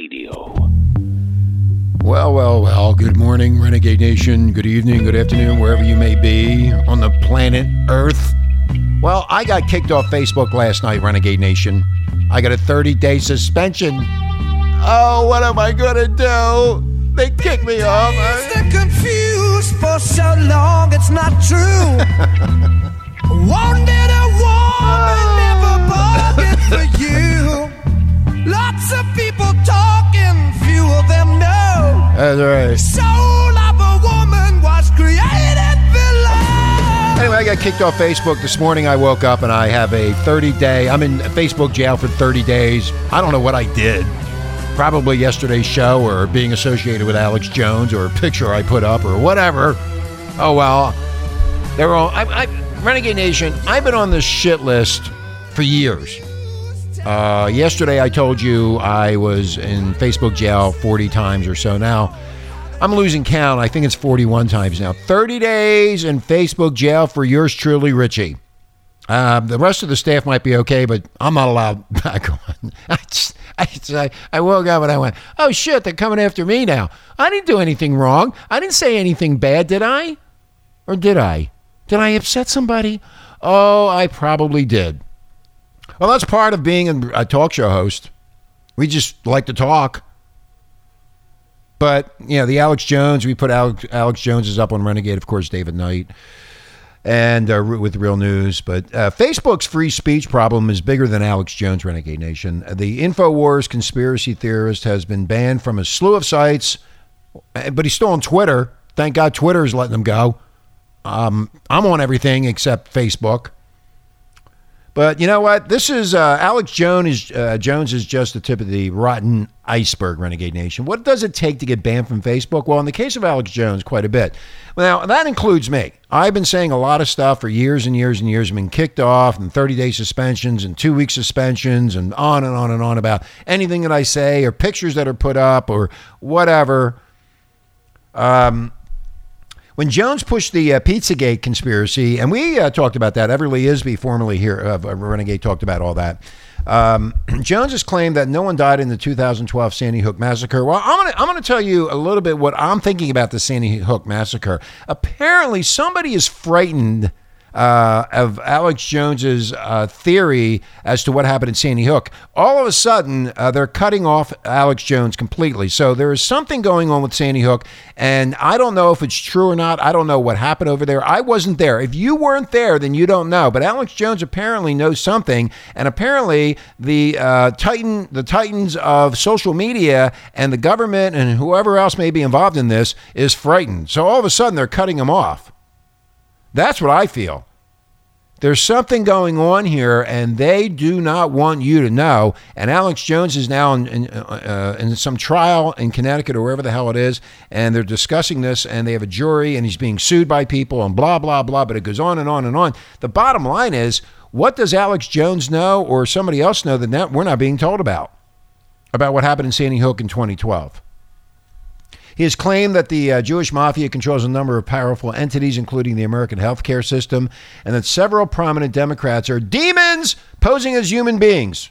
Radio. Well, well, well. Good morning, Renegade Nation. Good evening, good afternoon, wherever you may be on the planet Earth. Well, I got kicked off Facebook last night, Renegade Nation. I got a 30 day suspension. Oh, what am I going to do? They kicked me off. They're confused for so long, it's not true. Wanted a right. Soul of a woman was created below. Anyway, I got kicked off Facebook this morning. I woke up and I have a 30 day, I'm in Facebook jail for 30 days. I don't know what I did. Probably yesterday's show or being associated with Alex Jones or a picture I put up or whatever. Oh, well. They're all, I, I, Renegade Nation, I've been on this shit list for years. Uh, yesterday, I told you I was in Facebook jail 40 times or so. Now, I'm losing count. I think it's 41 times now. 30 days in Facebook jail for yours truly, Richie. Uh, the rest of the staff might be okay, but I'm not allowed back on. I, just, I, I, I woke up and I went, oh shit, they're coming after me now. I didn't do anything wrong. I didn't say anything bad, did I? Or did I? Did I upset somebody? Oh, I probably did. Well, that's part of being a talk show host. We just like to talk. But, you know, the Alex Jones, we put Alex, Alex Jones is up on Renegade, of course, David Knight, and uh, with Real News. But uh, Facebook's free speech problem is bigger than Alex Jones, Renegade Nation. The InfoWars conspiracy theorist has been banned from a slew of sites, uh, but he's still on Twitter. Thank God Twitter is letting him go. Um, I'm on everything except Facebook. But you know what? This is uh, Alex Jones. Is, uh, Jones is just the tip of the rotten iceberg, Renegade Nation. What does it take to get banned from Facebook? Well, in the case of Alex Jones, quite a bit. Now that includes me. I've been saying a lot of stuff for years and years and years. I've been kicked off and 30 day suspensions and two week suspensions and on and on and on about anything that I say or pictures that are put up or whatever. Um, when Jones pushed the uh, Pizzagate conspiracy, and we uh, talked about that, Everly Isby, formerly here of uh, Renegade, talked about all that. Um, Jones has claimed that no one died in the 2012 Sandy Hook massacre. Well, I'm gonna I'm gonna tell you a little bit what I'm thinking about the Sandy Hook massacre. Apparently, somebody is frightened uh, of Alex Jones's uh, theory as to what happened in Sandy Hook. All of a sudden, uh, they're cutting off Alex Jones completely. So there is something going on with Sandy Hook, and I don't know if it's true or not. I don't know what happened over there. I wasn't there. If you weren't there, then you don't know. But Alex Jones apparently knows something, and apparently the uh, titan, the titans of social media and the government and whoever else may be involved in this is frightened. So all of a sudden, they're cutting him off. That's what I feel. There's something going on here, and they do not want you to know. And Alex Jones is now in, in, uh, in some trial in Connecticut or wherever the hell it is, and they're discussing this, and they have a jury, and he's being sued by people, and blah, blah, blah. But it goes on and on and on. The bottom line is what does Alex Jones know or somebody else know that we're not being told about? About what happened in Sandy Hook in 2012. He has claimed that the uh, Jewish mafia controls a number of powerful entities, including the American healthcare system, and that several prominent Democrats are demons posing as human beings.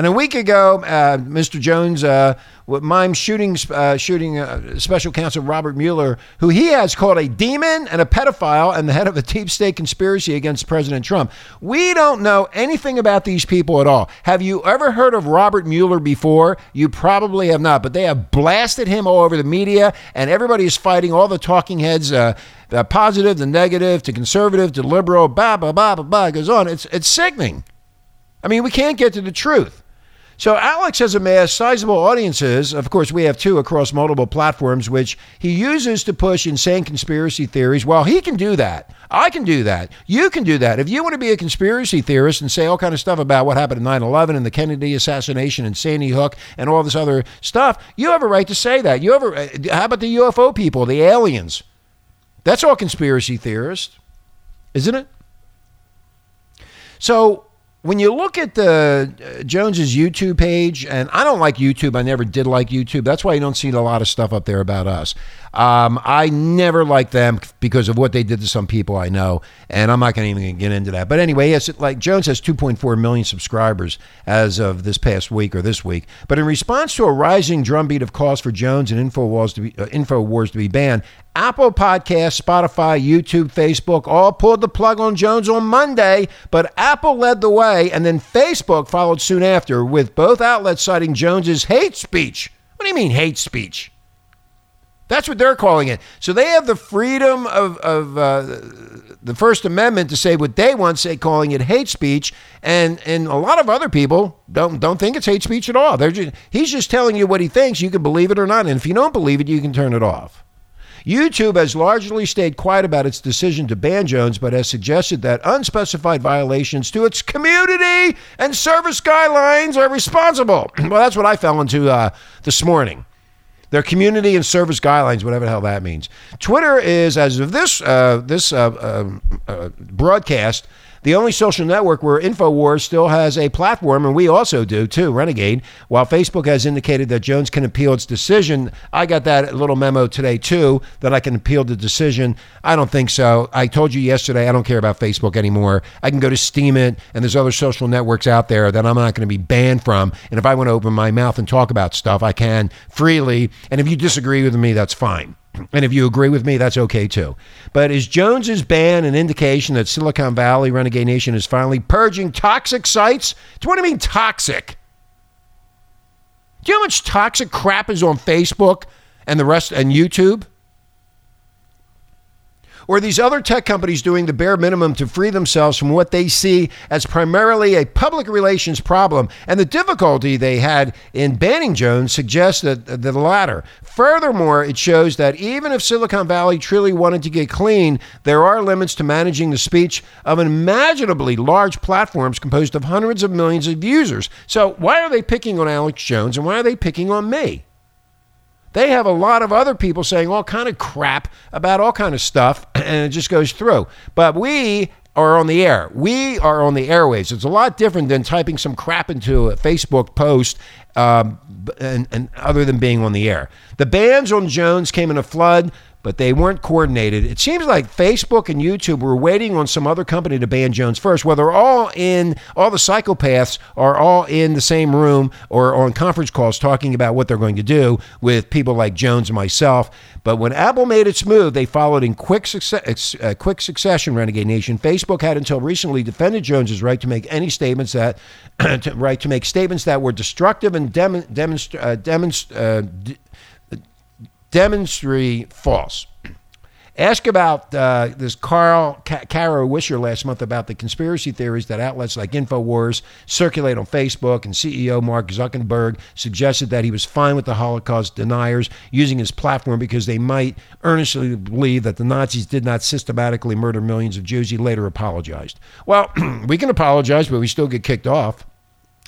And a week ago, uh, Mr. Jones uh, mimed shooting uh, shooting uh, Special Counsel Robert Mueller, who he has called a demon and a pedophile and the head of a deep state conspiracy against President Trump. We don't know anything about these people at all. Have you ever heard of Robert Mueller before? You probably have not, but they have blasted him all over the media, and everybody is fighting all the talking heads. Uh, the positive, the negative, to conservative, to liberal, blah blah blah blah blah. Goes on. It's it's sickening. I mean, we can't get to the truth. So Alex has amassed sizable audiences. Of course, we have two across multiple platforms, which he uses to push insane conspiracy theories. Well, he can do that. I can do that. You can do that. If you want to be a conspiracy theorist and say all kind of stuff about what happened in 9/11 and the Kennedy assassination and Sandy Hook and all this other stuff, you have a right to say that. You have a, uh, how about the UFO people, the aliens? That's all conspiracy theorists, isn't it? So when you look at the uh, Jones's YouTube page, and I don't like YouTube. I never did like YouTube. That's why you don't see a lot of stuff up there about us. Um, I never liked them because of what they did to some people I know, and I'm not going to even get into that. But anyway, yes, like Jones has 2.4 million subscribers as of this past week or this week. But in response to a rising drumbeat of calls for Jones and Infowars to be, uh, Infowars to be banned, Apple Podcasts, Spotify, YouTube, Facebook all pulled the plug on Jones on Monday, but Apple led the way, and then Facebook followed soon after, with both outlets citing Jones's hate speech. What do you mean hate speech? That's what they're calling it. So they have the freedom of, of uh, the First Amendment to say what they want, say calling it hate speech, and and a lot of other people don't don't think it's hate speech at all. They're just, he's just telling you what he thinks. You can believe it or not, and if you don't believe it, you can turn it off. YouTube has largely stayed quiet about its decision to ban Jones, but has suggested that unspecified violations to its community and service guidelines are responsible. well, that's what I fell into uh, this morning their community and service guidelines, whatever the hell that means. Twitter is, as of this uh, this uh, uh, broadcast, the only social network where InfoWars still has a platform, and we also do too, Renegade. While Facebook has indicated that Jones can appeal its decision, I got that little memo today too that I can appeal the decision. I don't think so. I told you yesterday I don't care about Facebook anymore. I can go to Steemit, and there's other social networks out there that I'm not going to be banned from. And if I want to open my mouth and talk about stuff, I can freely. And if you disagree with me, that's fine. And if you agree with me, that's okay too. But is Jones's ban an indication that Silicon Valley Renegade Nation is finally purging toxic sites? Do you want to mean toxic? Do you know how much toxic crap is on Facebook and the rest and YouTube? Or these other tech companies doing the bare minimum to free themselves from what they see as primarily a public relations problem. And the difficulty they had in banning Jones suggests that the latter. Furthermore, it shows that even if Silicon Valley truly wanted to get clean, there are limits to managing the speech of unimaginably large platforms composed of hundreds of millions of users. So, why are they picking on Alex Jones and why are they picking on me? They have a lot of other people saying all kind of crap about all kind of stuff, and it just goes through. But we are on the air. We are on the airwaves. It's a lot different than typing some crap into a Facebook post, um, and, and other than being on the air. The bans on Jones came in a flood but they weren't coordinated. It seems like Facebook and YouTube were waiting on some other company to ban Jones first. Whether they're all in, all the psychopaths are all in the same room or on conference calls talking about what they're going to do with people like Jones and myself. But when Apple made its move, they followed in quick, success, uh, quick succession, Renegade Nation. Facebook had until recently defended Jones's right to make any statements that, right to make statements that were destructive and dem, demonst, uh, demonst, uh, demonstrably false. Ask about uh, this Carl Kara Swisher last month about the conspiracy theories that outlets like InfoWars circulate on Facebook, and CEO Mark Zuckerberg suggested that he was fine with the Holocaust deniers using his platform because they might earnestly believe that the Nazis did not systematically murder millions of Jews. He later apologized. Well, we can apologize, but we still get kicked off.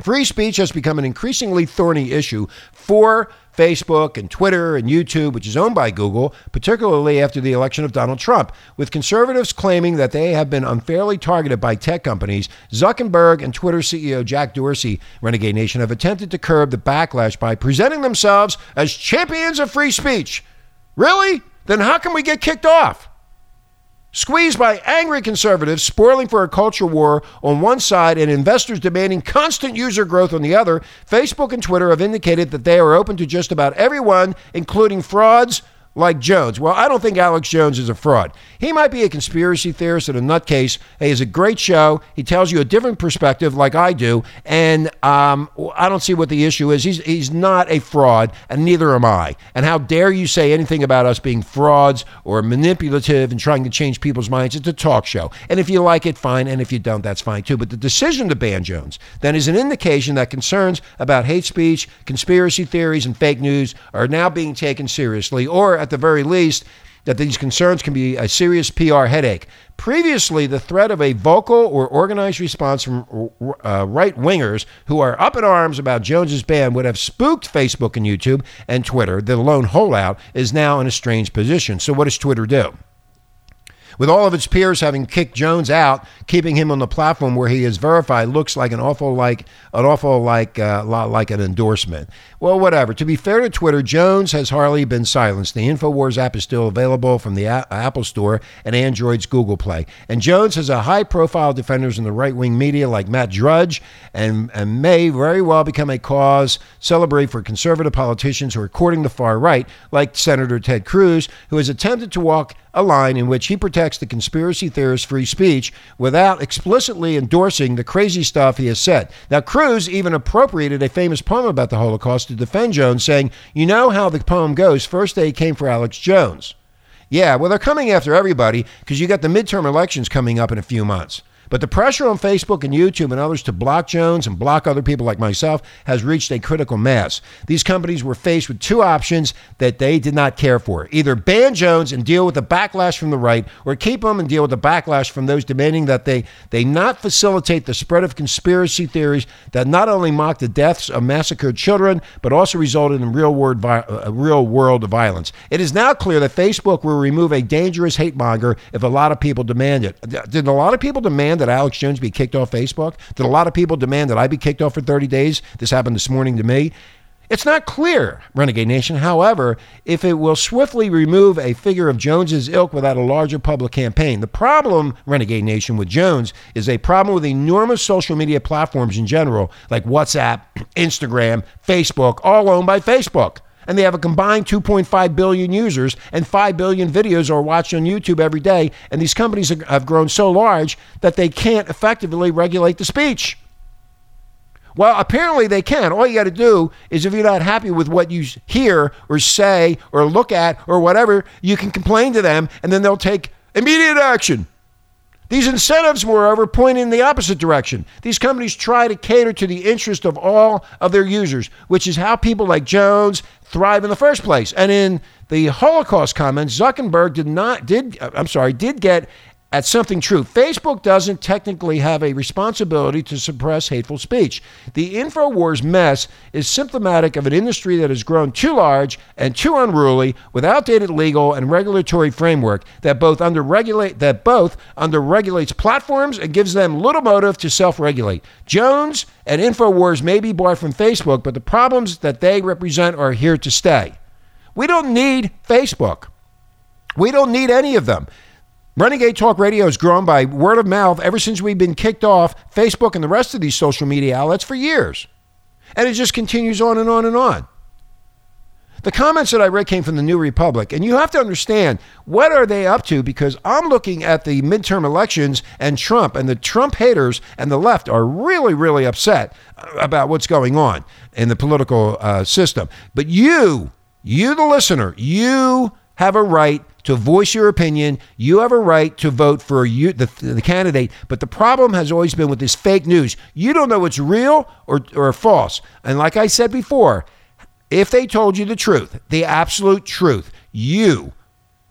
Free speech has become an increasingly thorny issue for Facebook and Twitter and YouTube, which is owned by Google, particularly after the election of Donald Trump, with conservatives claiming that they have been unfairly targeted by tech companies. Zuckerberg and Twitter CEO Jack Dorsey, Renegade Nation, have attempted to curb the backlash by presenting themselves as champions of free speech. Really? Then how can we get kicked off? Squeezed by angry conservatives spoiling for a culture war on one side and investors demanding constant user growth on the other, Facebook and Twitter have indicated that they are open to just about everyone, including frauds, like Jones. Well, I don't think Alex Jones is a fraud. He might be a conspiracy theorist and a nutcase. He has a great show. He tells you a different perspective, like I do, and um, I don't see what the issue is. He's he's not a fraud, and neither am I. And how dare you say anything about us being frauds or manipulative and trying to change people's minds? It's a talk show, and if you like it, fine, and if you don't, that's fine too. But the decision to ban Jones then is an indication that concerns about hate speech, conspiracy theories, and fake news are now being taken seriously, or at the very least, that these concerns can be a serious PR headache. Previously, the threat of a vocal or organized response from uh, right wingers who are up in arms about Jones's ban would have spooked Facebook and YouTube and Twitter. The lone holdout is now in a strange position. So, what does Twitter do? With all of its peers having kicked Jones out, keeping him on the platform where he is verified looks like an awful like an awful like uh, lot like an endorsement. Well, whatever. To be fair to Twitter, Jones has hardly been silenced. The Infowars app is still available from the a- Apple Store and Android's Google Play. And Jones has a high-profile defenders in the right-wing media like Matt Drudge, and and may very well become a cause celebrate for conservative politicians who are courting the far right, like Senator Ted Cruz, who has attempted to walk a line in which he protects the conspiracy theorist free speech without explicitly endorsing the crazy stuff he has said. Now, Cruz even appropriated a famous poem about the Holocaust to defend Jones, saying, You know how the poem goes. First day came for Alex Jones. Yeah, well, they're coming after everybody because you got the midterm elections coming up in a few months. But the pressure on Facebook and YouTube and others to block Jones and block other people like myself has reached a critical mass. These companies were faced with two options that they did not care for either ban Jones and deal with the backlash from the right, or keep him and deal with the backlash from those demanding that they, they not facilitate the spread of conspiracy theories that not only mock the deaths of massacred children, but also resulted in real world, vi- uh, real world violence. It is now clear that Facebook will remove a dangerous hate monger if a lot of people demand it. Did a lot of people demand that Alex Jones be kicked off Facebook? Did a lot of people demand that I be kicked off for 30 days? This happened this morning to me. It's not clear, Renegade Nation, however, if it will swiftly remove a figure of Jones's ilk without a larger public campaign. The problem, Renegade Nation, with Jones is a problem with enormous social media platforms in general, like WhatsApp, Instagram, Facebook, all owned by Facebook and they have a combined 2.5 billion users and 5 billion videos are watched on YouTube every day. And these companies have grown so large that they can't effectively regulate the speech. Well, apparently they can. All you got to do is if you're not happy with what you hear or say or look at or whatever, you can complain to them and then they'll take immediate action. These incentives, moreover, point in the opposite direction. These companies try to cater to the interest of all of their users, which is how people like Jones thrive in the first place. And in the Holocaust comments, Zuckerberg did not did I'm sorry, did get at something true. Facebook doesn't technically have a responsibility to suppress hateful speech. The InfoWars mess is symptomatic of an industry that has grown too large and too unruly with outdated legal and regulatory framework that both under regulate that both under regulates platforms and gives them little motive to self-regulate. Jones and InfoWars may be bought from Facebook, but the problems that they represent are here to stay. We don't need Facebook. We don't need any of them. Renegade Talk Radio has grown by word of mouth ever since we've been kicked off Facebook and the rest of these social media outlets for years. And it just continues on and on and on. The comments that I read came from the New Republic, and you have to understand what are they up to because I'm looking at the midterm elections and Trump, and the Trump haters and the left are really, really upset about what's going on in the political uh, system. But you, you, the listener, you have a right to voice your opinion. You have a right to vote for you, the, the candidate. But the problem has always been with this fake news. You don't know what's real or, or false. And like I said before, if they told you the truth, the absolute truth, you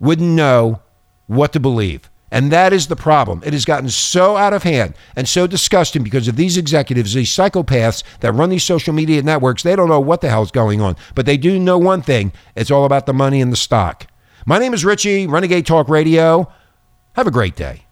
wouldn't know what to believe. And that is the problem. It has gotten so out of hand and so disgusting because of these executives, these psychopaths that run these social media networks. They don't know what the hell's going on, but they do know one thing it's all about the money and the stock. My name is Richie, Renegade Talk Radio. Have a great day.